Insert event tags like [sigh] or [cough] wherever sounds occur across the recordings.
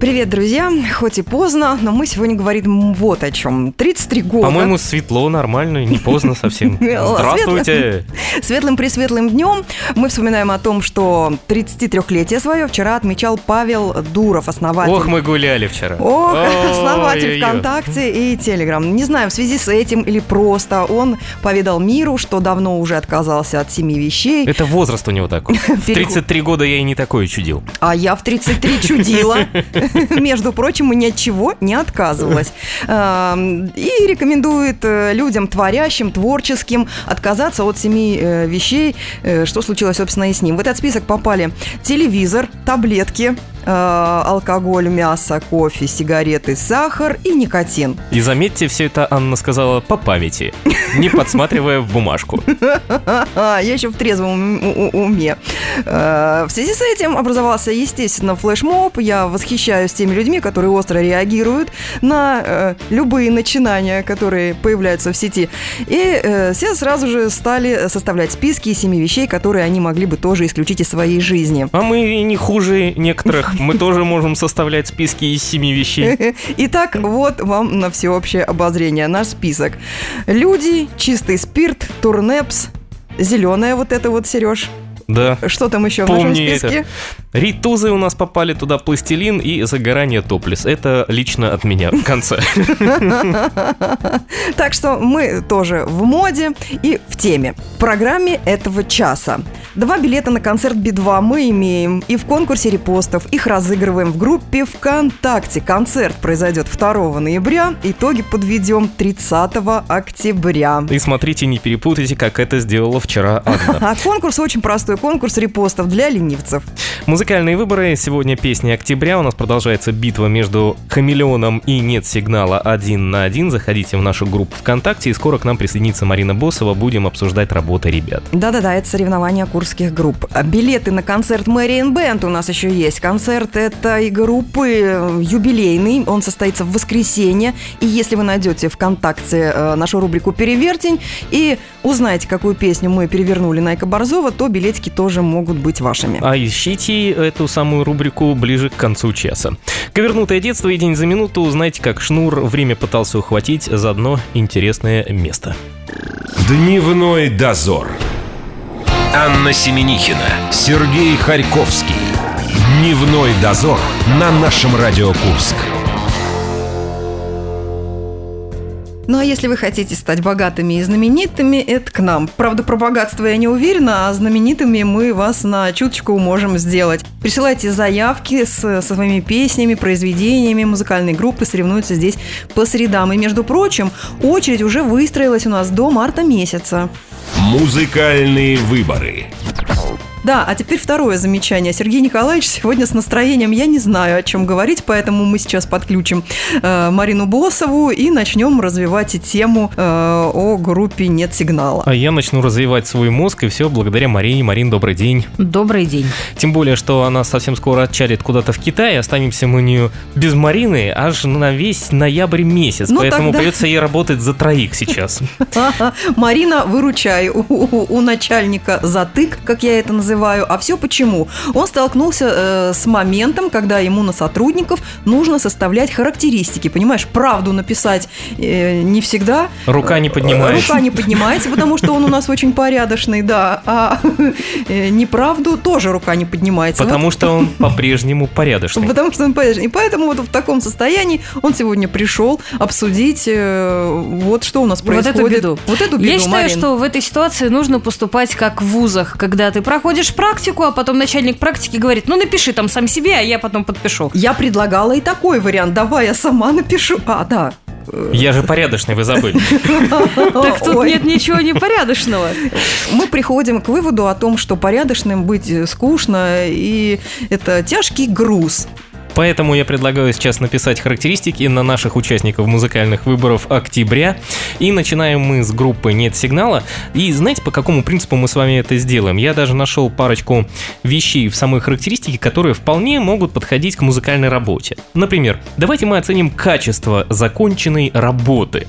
Привет, друзья! Хоть и поздно, но мы сегодня говорим вот о чем. 33 года. По-моему, светло, нормально, не поздно совсем. [laughs] Здравствуйте! Светлым-пресветлым днем мы вспоминаем о том, что 33-летие свое вчера отмечал Павел Дуров, основатель. Ох, мы гуляли вчера. Ох, [laughs] основатель ВКонтакте и Телеграм. Не знаю, в связи с этим или просто он поведал миру, что давно уже отказался от семи вещей. Это возраст у него такой. [laughs] В 33 года я и не такое чудил. А я в 33 чудила. [laughs] между прочим, и ни от чего не отказывалась. И рекомендует э, людям творящим, творческим отказаться от семи э, вещей, э, что случилось, собственно, и с ним. В этот список попали телевизор, таблетки, алкоголь, мясо, кофе, сигареты, сахар и никотин. И заметьте, все это Анна сказала по памяти, не подсматривая в бумажку. [laughs] Я еще в трезвом уме. Э, в связи с этим образовался, естественно, флешмоб. Я восхищаюсь теми людьми, которые остро реагируют на э, любые начинания, которые появляются в сети. И все сразу же стали составлять списки семи вещей, которые они могли бы тоже исключить из своей жизни. А мы не хуже некоторых [laughs] мы тоже можем составлять списки из семи вещей. [laughs] Итак, вот вам на всеобщее обозрение наш список. Люди, чистый спирт, турнепс, зеленая вот это вот, Сереж. Да. Что там еще Помни в нашем списке? Это. Ритузы у нас попали туда, пластилин и загорание топлис. Это лично от меня в конце. [laughs] Так что мы тоже в моде и в теме. В программе этого часа. Два билета на концерт Би-2 мы имеем и в конкурсе репостов. Их разыгрываем в группе ВКонтакте. Концерт произойдет 2 ноября. Итоги подведем 30 октября. И смотрите, не перепутайте, как это сделала вчера Анна. [laughs] А конкурс очень простой конкурс репостов для ленивцев. Музыкальные выборы. Сегодня песня октября. У нас продолжается битва между Хамелеоном и Нет сигнала один на один. Заходите в нашу группу ВКонтакте, и скоро к нам присоединится Марина Босова. Будем обсуждать работы ребят. Да-да-да, это соревнования курских групп. Билеты на концерт Мэриэн Бенд у нас еще есть. Концерт этой группы юбилейный. Он состоится в воскресенье. И если вы найдете ВКонтакте э, нашу рубрику «Перевертень» и узнаете, какую песню мы перевернули Найка Борзова, то билетики тоже могут быть вашими. А ищите эту самую рубрику ближе к концу часа. Ковернутое детство и день за минуту. Узнаете, как Шнур время пытался ухватить за одно интересное место. Дневной дозор. Анна Семенихина, Сергей Харьковский. Дневной дозор на нашем Радио Курск. Ну а если вы хотите стать богатыми и знаменитыми, это к нам. Правда, про богатство я не уверена, а знаменитыми мы вас на чуточку можем сделать. Присылайте заявки с, со своими песнями, произведениями. Музыкальные группы соревнуются здесь по средам. И, между прочим, очередь уже выстроилась у нас до марта месяца. Музыкальные выборы. Да, а теперь второе замечание. Сергей Николаевич сегодня с настроением, я не знаю, о чем говорить, поэтому мы сейчас подключим э, Марину Босову и начнем развивать тему э, о группе «Нет сигнала». А я начну развивать свой мозг, и все благодаря Марине. Марин, добрый день. Добрый день. Тем более, что она совсем скоро отчалит куда-то в Китай, останемся мы не без Марины аж на весь ноябрь месяц, ну, поэтому тогда... придется ей работать за троих сейчас. [laughs] Марина, выручай у начальника затык, как я это называю, называю. А все почему? Он столкнулся э, с моментом, когда ему на сотрудников нужно составлять характеристики. Понимаешь, правду написать э, не всегда. Рука не поднимается. Рука не поднимается, потому что он у нас очень порядочный, да. А э, неправду тоже рука не поднимается. Потому вот. что он [laughs] по-прежнему порядочный. Потому что он порядочный. И поэтому вот в таком состоянии он сегодня пришел обсудить э, вот что у нас происходит. Вот эту беду. Вот эту беду, Я считаю, Марин. что в этой ситуации нужно поступать как в вузах, когда ты проходишь проходишь практику, а потом начальник практики говорит, ну напиши там сам себе, а я потом подпишу. Я предлагала и такой вариант, давай я сама напишу. А, да, я же порядочный, вы забыли. [laughs] Так тут нет ничего непорядочного. Мы приходим к выводу о том, что порядочным быть скучно, и это тяжкий груз. Поэтому я предлагаю сейчас написать характеристики на наших участников музыкальных выборов октября. И начинаем мы с группы «Нет сигнала». И знаете, по какому принципу мы с вами это сделаем? Я даже нашел парочку вещей в самой характеристике, которые вполне могут подходить к музыкальной работе. Например, давайте мы оценим качество законченной работы.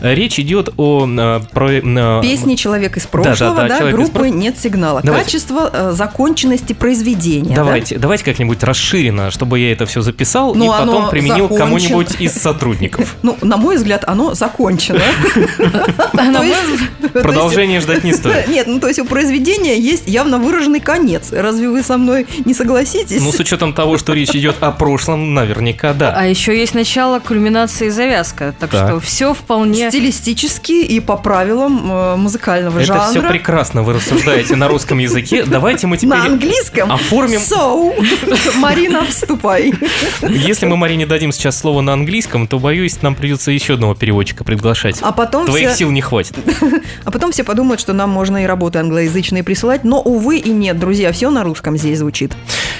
Речь идет о... Э, про, э, Песни «Человек из прошлого», да, да, да, да группы из... «Нет сигнала». Давайте. Качество э, законченности произведения. Давайте, да? давайте как-нибудь расширено, чтобы я это все записал Но ну, и потом применил закончен... кому-нибудь из сотрудников. [laughs] Ну, на мой взгляд, оно закончено. [laughs] [laughs] Продолжение ждать не стоит. Нет, ну то есть у произведения есть явно выраженный конец. Разве вы со мной не согласитесь? Ну, с учетом того, что речь идет о прошлом, наверняка да. А еще есть начало, кульминация и завязка. Так. что все вполне... Стилистически и по правилам э, музыкального Это жанра. Это все прекрасно, вы рассуждаете на русском языке. Давайте мы теперь... На английском? Оформим... So, [laughs] Марина, вступай. Если мы Марине дадим сейчас слово на английском, то, боюсь, нам придется еще одного переводчика приглашать. А потом Твоих все... сил не хватит. [laughs] А потом все подумают, что нам можно и работы англоязычные присылать, но, увы и нет, друзья, все на русском здесь звучит.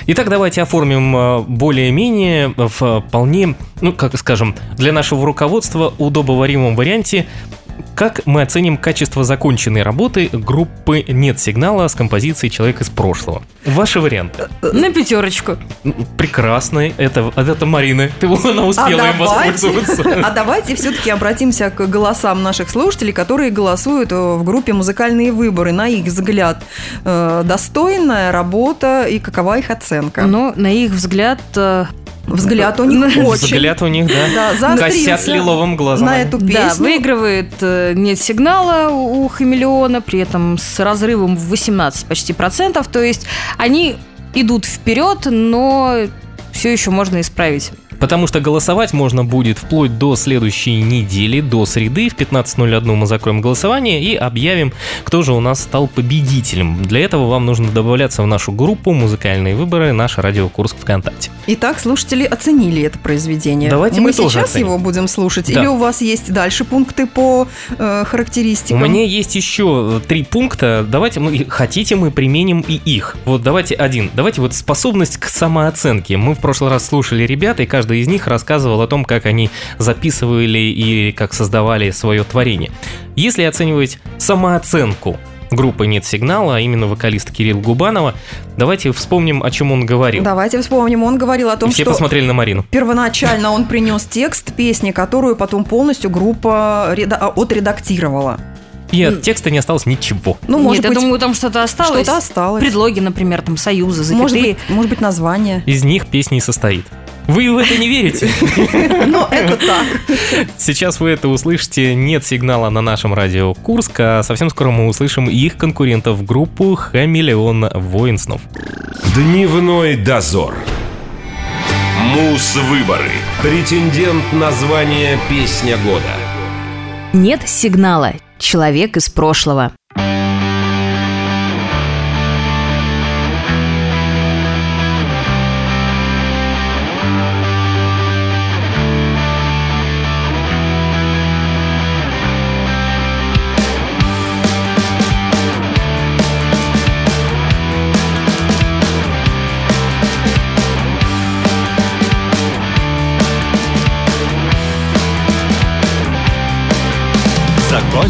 Итак, давайте оформим э, более-менее в вполне, ну, как скажем, для нашего руководства удобоваримом варианте варианте как мы оценим качество законченной работы группы «Нет сигнала» с композицией «Человек из прошлого»? Ваши варианты. На пятерочку. Прекрасный. Это, это Марина. Ты она успела а им давайте, воспользоваться. [laughs] А давайте все-таки обратимся к голосам наших слушателей, которые голосуют в группе «Музыкальные выборы». На их взгляд, э, достойная работа и какова их оценка? Ну, на их взгляд, э, Взгляд у них [laughs] очень. Взгляд у них, да. да Косят лиловым глазом. На эту песню. Да, выигрывает э, нет сигнала у хамелеона, при этом с разрывом в 18 почти процентов. То есть они идут вперед, но все еще можно исправить. Потому что голосовать можно будет вплоть до следующей недели, до среды. В 15.01 мы закроем голосование и объявим, кто же у нас стал победителем. Для этого вам нужно добавляться в нашу группу «Музыкальные выборы», наш радиокурс ВКонтакте. Итак, слушатели оценили это произведение. Давайте мы, мы сейчас оценим. его будем слушать? Да. Или у вас есть дальше пункты по э, характеристикам? У меня есть еще три пункта. Давайте, мы, хотите, мы применим и их. Вот давайте один. Давайте вот способность к самооценке. Мы в прошлый раз слушали ребят, и каждый каждый из них рассказывал о том, как они записывали и как создавали свое творение. Если оценивать самооценку группы «Нет сигнала», а именно вокалиста Кирилл Губанова. Давайте вспомним, о чем он говорил. Давайте вспомним. Он говорил о том, и все что... посмотрели на Марину. Первоначально он принес текст песни, которую потом полностью группа отредактировала. И от текста не осталось ничего. Ну, может Нет, быть, я думаю, там что-то осталось. Что-то осталось. Предлоги, например, там союзы, запятые. Может быть, может быть, название. Из них песни и состоит. Вы в это не верите? [laughs] Но это так. Сейчас вы это услышите. Нет сигнала на нашем радио Курск, а совсем скоро мы услышим их конкурентов группу «Хамелеон воинснов». Дневной дозор. Мус-выборы. Претендент на звание «Песня года». Нет сигнала. Человек из прошлого.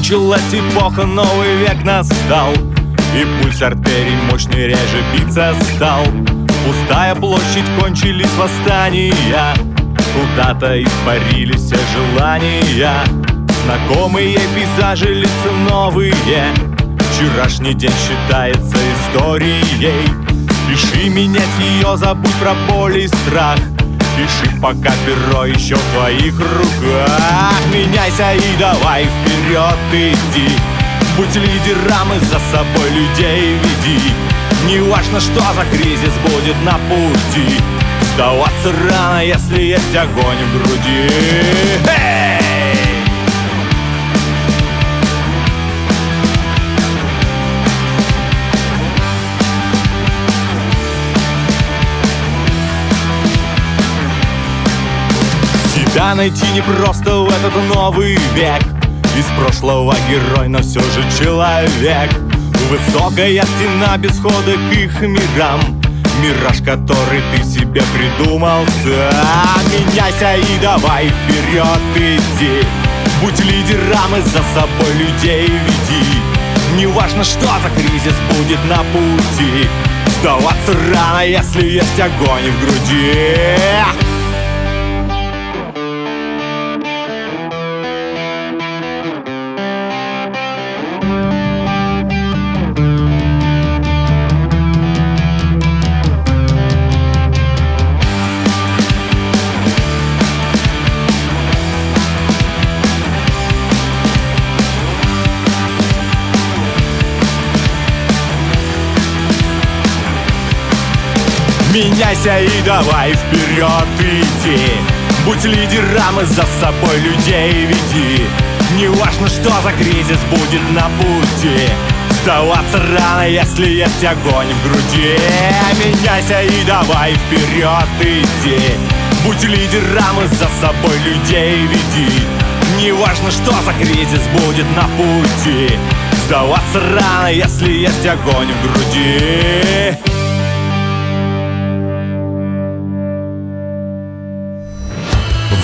Закончилась эпоха, новый век настал. И пульс артерий мощный реже биться стал. Пустая площадь, кончились восстания. Куда-то испарились все желания. Знакомые пейзажи, лица новые. Вчерашний день считается историей. Спеши менять ее, забудь про боль и страх Пиши, пока перо еще в твоих руках. Меняйся и давай вперед иди. Будь лидером и за собой людей веди. Не важно, что за кризис будет на пути. Сдаваться рано, если есть огонь в груди. Эй! Тебя найти не просто в этот новый век? Из прошлого герой, но все же человек. Высокая стена без хода к их мирам. Мираж, который ты себе придумал сам Меняйся и давай вперед иди. Будь лидером и за собой людей веди. Неважно, что за кризис будет на пути. Сдаваться рано, если есть огонь в груди Меняйся и давай вперед иди Будь лидером и за собой людей веди. Не важно, что за кризис будет на пути. Сдаваться рано, если есть огонь в груди. Меняйся и давай вперед иди Будь лидером и за собой людей веди. Не важно, что за кризис будет на пути. Сдаваться рано, если есть огонь в груди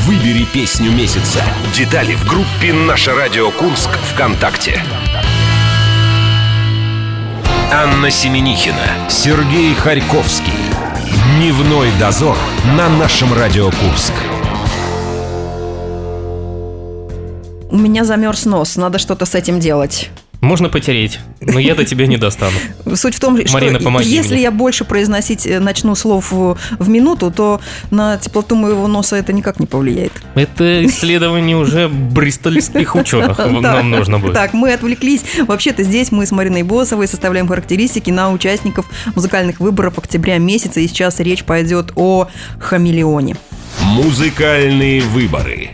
Выбери песню месяца. Детали в группе «Наше радио Курск» ВКонтакте. Анна Семенихина, Сергей Харьковский. Дневной дозор на нашем Радио Курск. У меня замерз нос, надо что-то с этим делать. Можно потереть, но я до тебя не достану. Суть в том, что Марина, помоги если мне. я больше произносить э, начну слов в, в минуту, то на теплоту моего носа это никак не повлияет. Это исследование уже бристольских ученых [laughs] нам нужно будет. Так, мы отвлеклись. Вообще-то здесь мы с Мариной Босовой составляем характеристики на участников музыкальных выборов октября месяца. И сейчас речь пойдет о хамелеоне. Музыкальные выборы.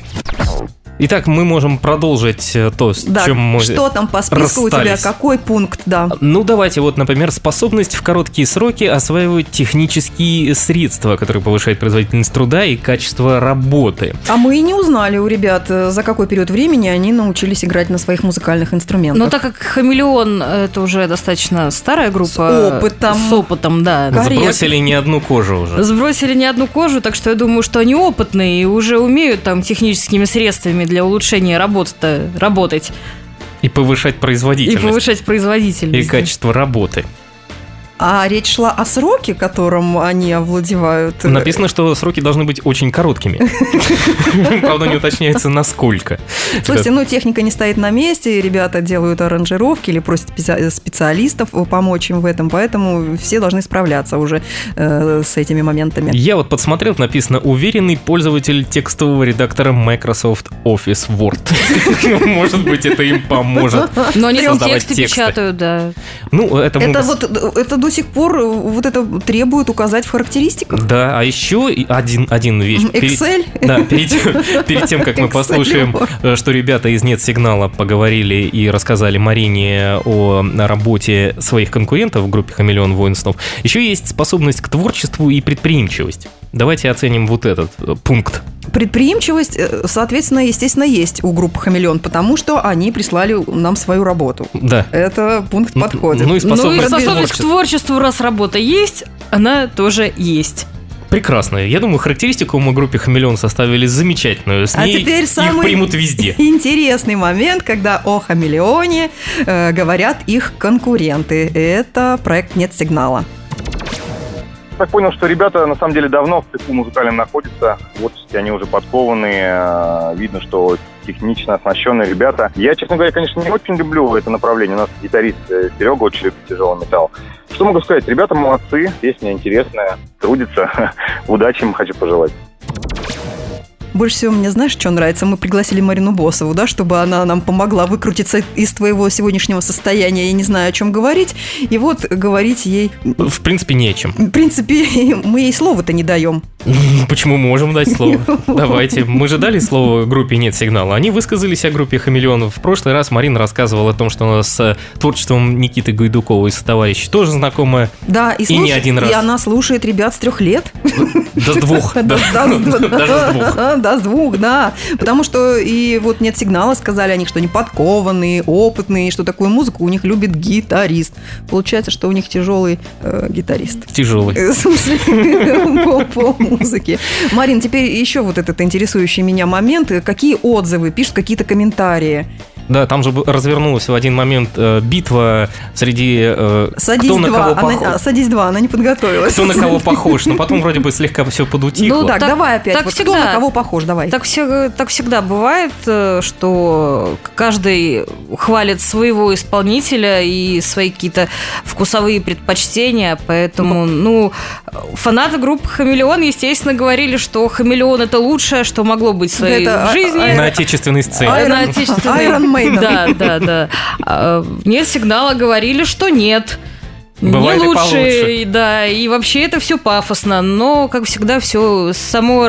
Итак, мы можем продолжить э, то, с Да, чем мы что там по списку у тебя? расстались. Какой пункт, да? Ну, давайте вот, например, способность в короткие сроки осваивать технические средства, которые повышают производительность труда и качество работы. А мы и не узнали у ребят, э, за какой период времени они научились играть на своих музыкальных инструментах. Но так как Хамелеон это уже достаточно старая группа. С опытом. С опытом, да. Корректно. Сбросили не одну кожу уже. Сбросили не одну кожу, так что я думаю, что они опытные и уже умеют там техническими средствами для улучшения работы работать И повышать и производительность. повышать И производительность. качество работы. А речь шла о сроке, которым они овладевают. Написано, что сроки должны быть очень короткими. [laughs] Правда, не уточняется, насколько. Слушайте, ну техника не стоит на месте, ребята делают аранжировки или просят спеcia- специалистов помочь им в этом, поэтому все должны справляться уже э, с этими моментами. Я вот подсмотрел, написано «Уверенный пользователь текстового редактора Microsoft Office Word». [laughs] Может быть, это им поможет. Но они тексты печатают, да. Ну, это Это вот это до сих пор э, вот это требует указать в характеристиках. Да, а еще один, один вещь. Перед- Excel. Да, перед, тем- [laughs] перед тем, как мы послушаем, э, что ребята из «Нет сигнала» поговорили и рассказали Марине о работе своих конкурентов в группе «Хамелеон Воинснов», еще есть способность к творчеству и предприимчивость. Давайте оценим вот этот э, пункт. Предприимчивость, э, соответственно, естественно, есть у группы «Хамелеон», потому что они прислали нам свою работу. Да. Это пункт Ну, подходит. ну и Ну и Способность к способность к творчеству. раз работа есть, она тоже есть. Прекрасно. Я думаю, характеристику мы группе «Хамелеон» составили замечательную. С А ней теперь их самый примут везде. [laughs] Интересный момент, когда о хамелеоне э, говорят их конкуренты. Это проект «Нет сигнала». Так понял, что ребята на самом деле давно в цеху музыкальном находятся. Творчески они уже подкованные. э, Видно, что технично оснащенные ребята. Я, честно говоря, конечно, не очень люблю это направление. У нас гитарист э, Серега очень любит тяжелый металл. Что могу сказать? Ребята молодцы, песня интересная, трудятся. [laughs] Удачи им хочу пожелать. Больше всего мне, знаешь, что нравится? Мы пригласили Марину Босову, да, чтобы она нам помогла выкрутиться из твоего сегодняшнего состояния. Я не знаю, о чем говорить. И вот говорить ей... В принципе, не о чем. В принципе, [laughs] мы ей слова-то не даем. [laughs] Почему можем дать слово? [laughs] Давайте. Мы же дали слово группе «Нет сигнала». Они высказались о группе «Хамелеонов». В прошлый раз Марина рассказывала о том, что она с э, творчеством Никиты Гайдукова и товарищей тоже знакомая. Да, и, И не один раз. И она слушает ребят с трех лет. До двух. Даже с двух. Да, двух, да. Потому что и вот нет сигнала, сказали они, что они подкованные, опытные, что такую музыку у них любит гитарист. Получается, что у них тяжелый э, гитарист. Тяжелый. Э, В смысле, [laughs] по, по музыке. Марин, теперь еще вот этот интересующий меня момент. Какие отзывы, пишут какие-то комментарии. Да, там же развернулась в один момент э, битва среди э, Садись кто на два, кого она, похож. а, садись два, она не подготовилась. Кто на кого [laughs] похож, но потом вроде бы слегка все подутихло. Ну так, Так- давай опять. так Вот кто всегда. на кого похож, давай. Так, все, так всегда бывает, э, что каждый хвалит своего исполнителя и свои какие-то вкусовые предпочтения, поэтому, ну, фанаты группы «Хамелеон», естественно, говорили, что «Хамелеон» — это лучшее, что могло быть в своей Это, а- жизни. На отечественной сцене. А, на Iron- отечественной- Iron Maiden. Да, да, да. А, Нет сигнала говорили, что нет. Бывает не и лучше, получше. и да, и вообще это все пафосно, но, как всегда, все само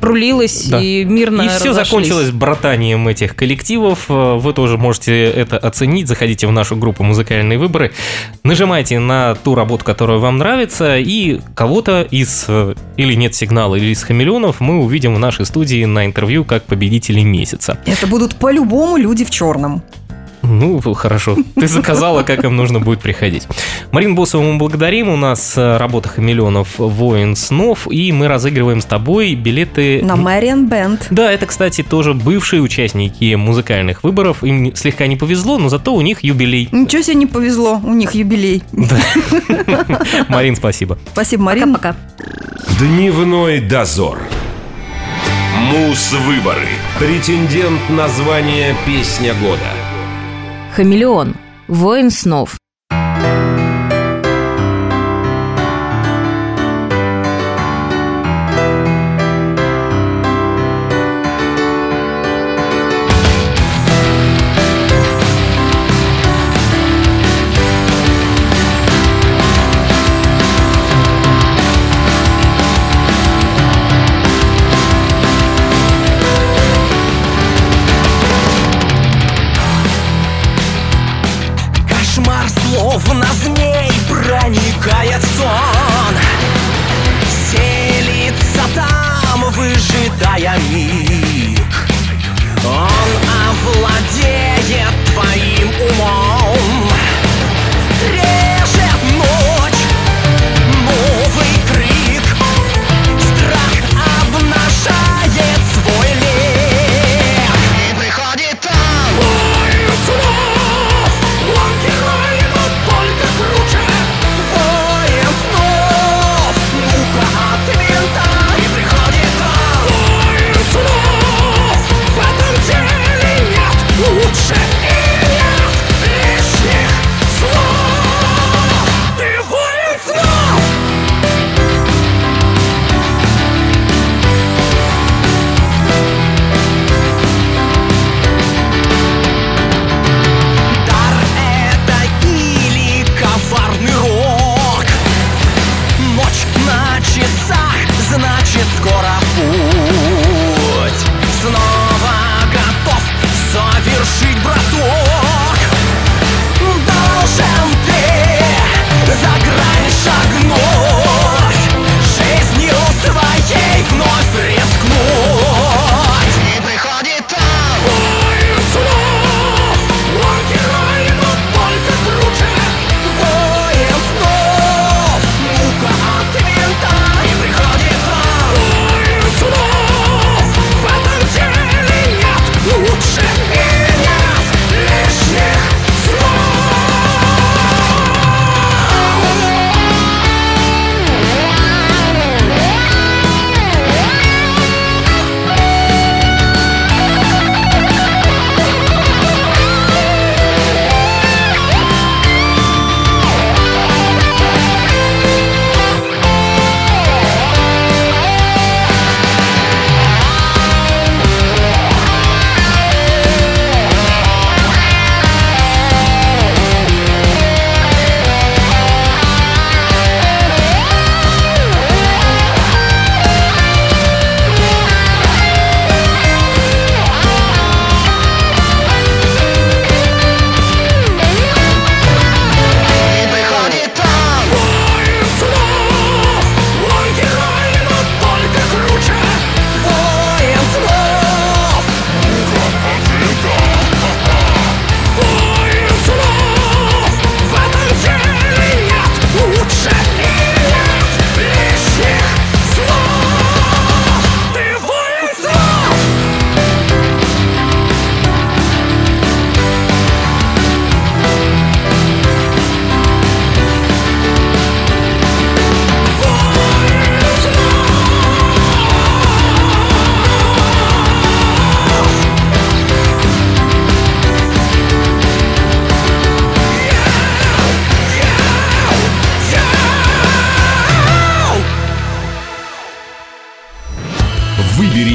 распрулилось Да. и мирно И все разошлись. закончилось братанием этих коллективов. Вы тоже можете это оценить. Заходите в нашу группу «Музыкальные выборы». Нажимайте на ту работу, которая вам нравится, и кого-то из э, или нет сигнала, или из хамелеонов мы увидим в нашей студии на интервью как победителей месяца. Это будут по-любому люди в черном. Ну, хорошо. Ты заказала, как им нужно будет приходить. Марин Босова мы благодарим. У нас э, работа хамелеонов «Воин снов», и мы разыгрываем с тобой билеты... На Мэриан Бенд. Да, это, кстати, тоже бывшие участники музыкальных выборов. Им слегка не повезло, но зато у них юбилей. Ничего себе не повезло, у них юбилей. Марин, спасибо. Спасибо, Марин. Пока-пока. Дневной дозор. Мус-выборы. Претендент на звание «Песня года». Хамелеон. Воин снов.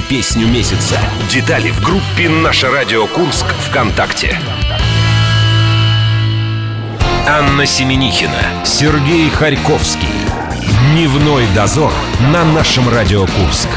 Песню месяца. Детали в группе «Наше радио Курск» ВКонтакте. Анна Семенихина, Сергей Харьковский. Дневной дозор на нашем Радио Курск.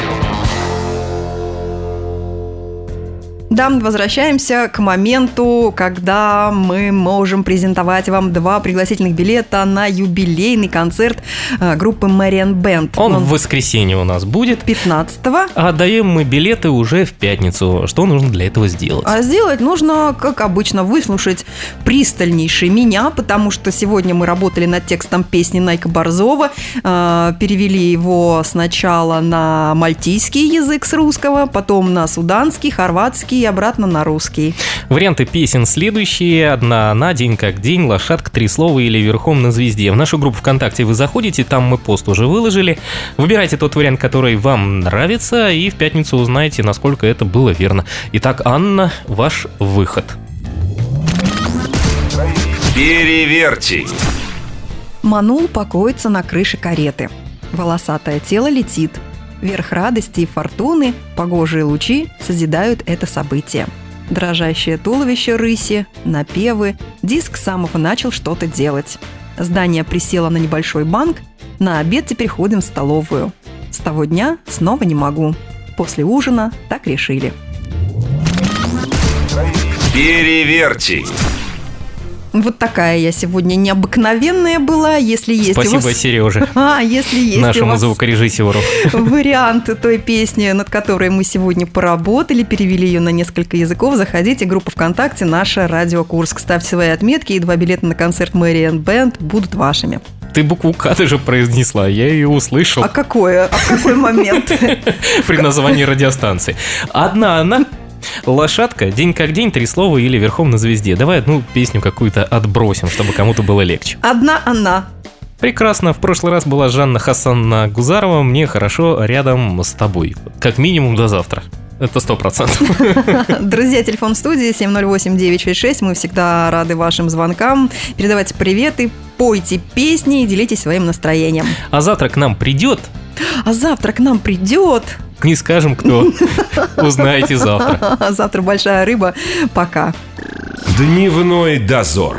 Да, возвращаемся к моменту, когда мы можем презентовать вам два пригласительных билета на юбилейный концерт э, группы Marian Band. Он в воскресенье у нас будет. 15-го. А отдаем мы билеты уже в пятницу. Что нужно для этого сделать? А сделать нужно, как обычно, выслушать пристальнейший меня, потому что сегодня мы работали над текстом песни Найка Борзова, э, перевели его сначала на мальтийский язык с русского, потом на суданский, хорватский и обратно на русский. Варианты песен следующие. Одна на день как день, лошадка, три слова или верхом на звезде. В нашу группу ВКонтакте вы заходите, там мы пост уже выложили. Выбирайте тот вариант, который вам нравится, и в пятницу узнаете, насколько это было верно. Итак, Анна, ваш выход. Переверьте. Манул покоится на крыше кареты. Волосатое тело летит. Верх радости и фортуны, погожие лучи созидают это событие. Дрожащее туловище рыси, напевы, диск самого начал что-то делать. Здание присело на небольшой банк, на обед теперь ходим в столовую. С того дня снова не могу. После ужина так решили. Переверьте. Вот такая я сегодня необыкновенная была, если есть у Спасибо, вас... Сережа, [laughs] А, если есть у нашему вас звукорежиссеру. [laughs] варианты той песни, над которой мы сегодня поработали, перевели ее на несколько языков, заходите, группа ВКонтакте «Наша Радио Курск». Ставьте свои отметки, и два билета на концерт Мэриэн Бенд будут вашими. Ты букву К ты же произнесла, я ее услышал А какое? А в какой момент? [laughs] при названии радиостанции. Одна она, лошадка, день как день, три слова или верхом на звезде. Давай одну песню какую-то отбросим, чтобы кому-то было легче. Одна она. Прекрасно, в прошлый раз была Жанна Хасанна Гузарова, мне хорошо рядом с тобой. Как минимум до завтра. Это сто процентов. [laughs] Друзья, телефон студии 708-966. Мы всегда рады вашим звонкам. Передавайте приветы, пойте песни и делитесь своим настроением. А завтра к нам придет, А завтра к нам придет. не скажем кто, [laughs] узнаете завтра. Завтра большая рыба. Пока. Дневной дозор.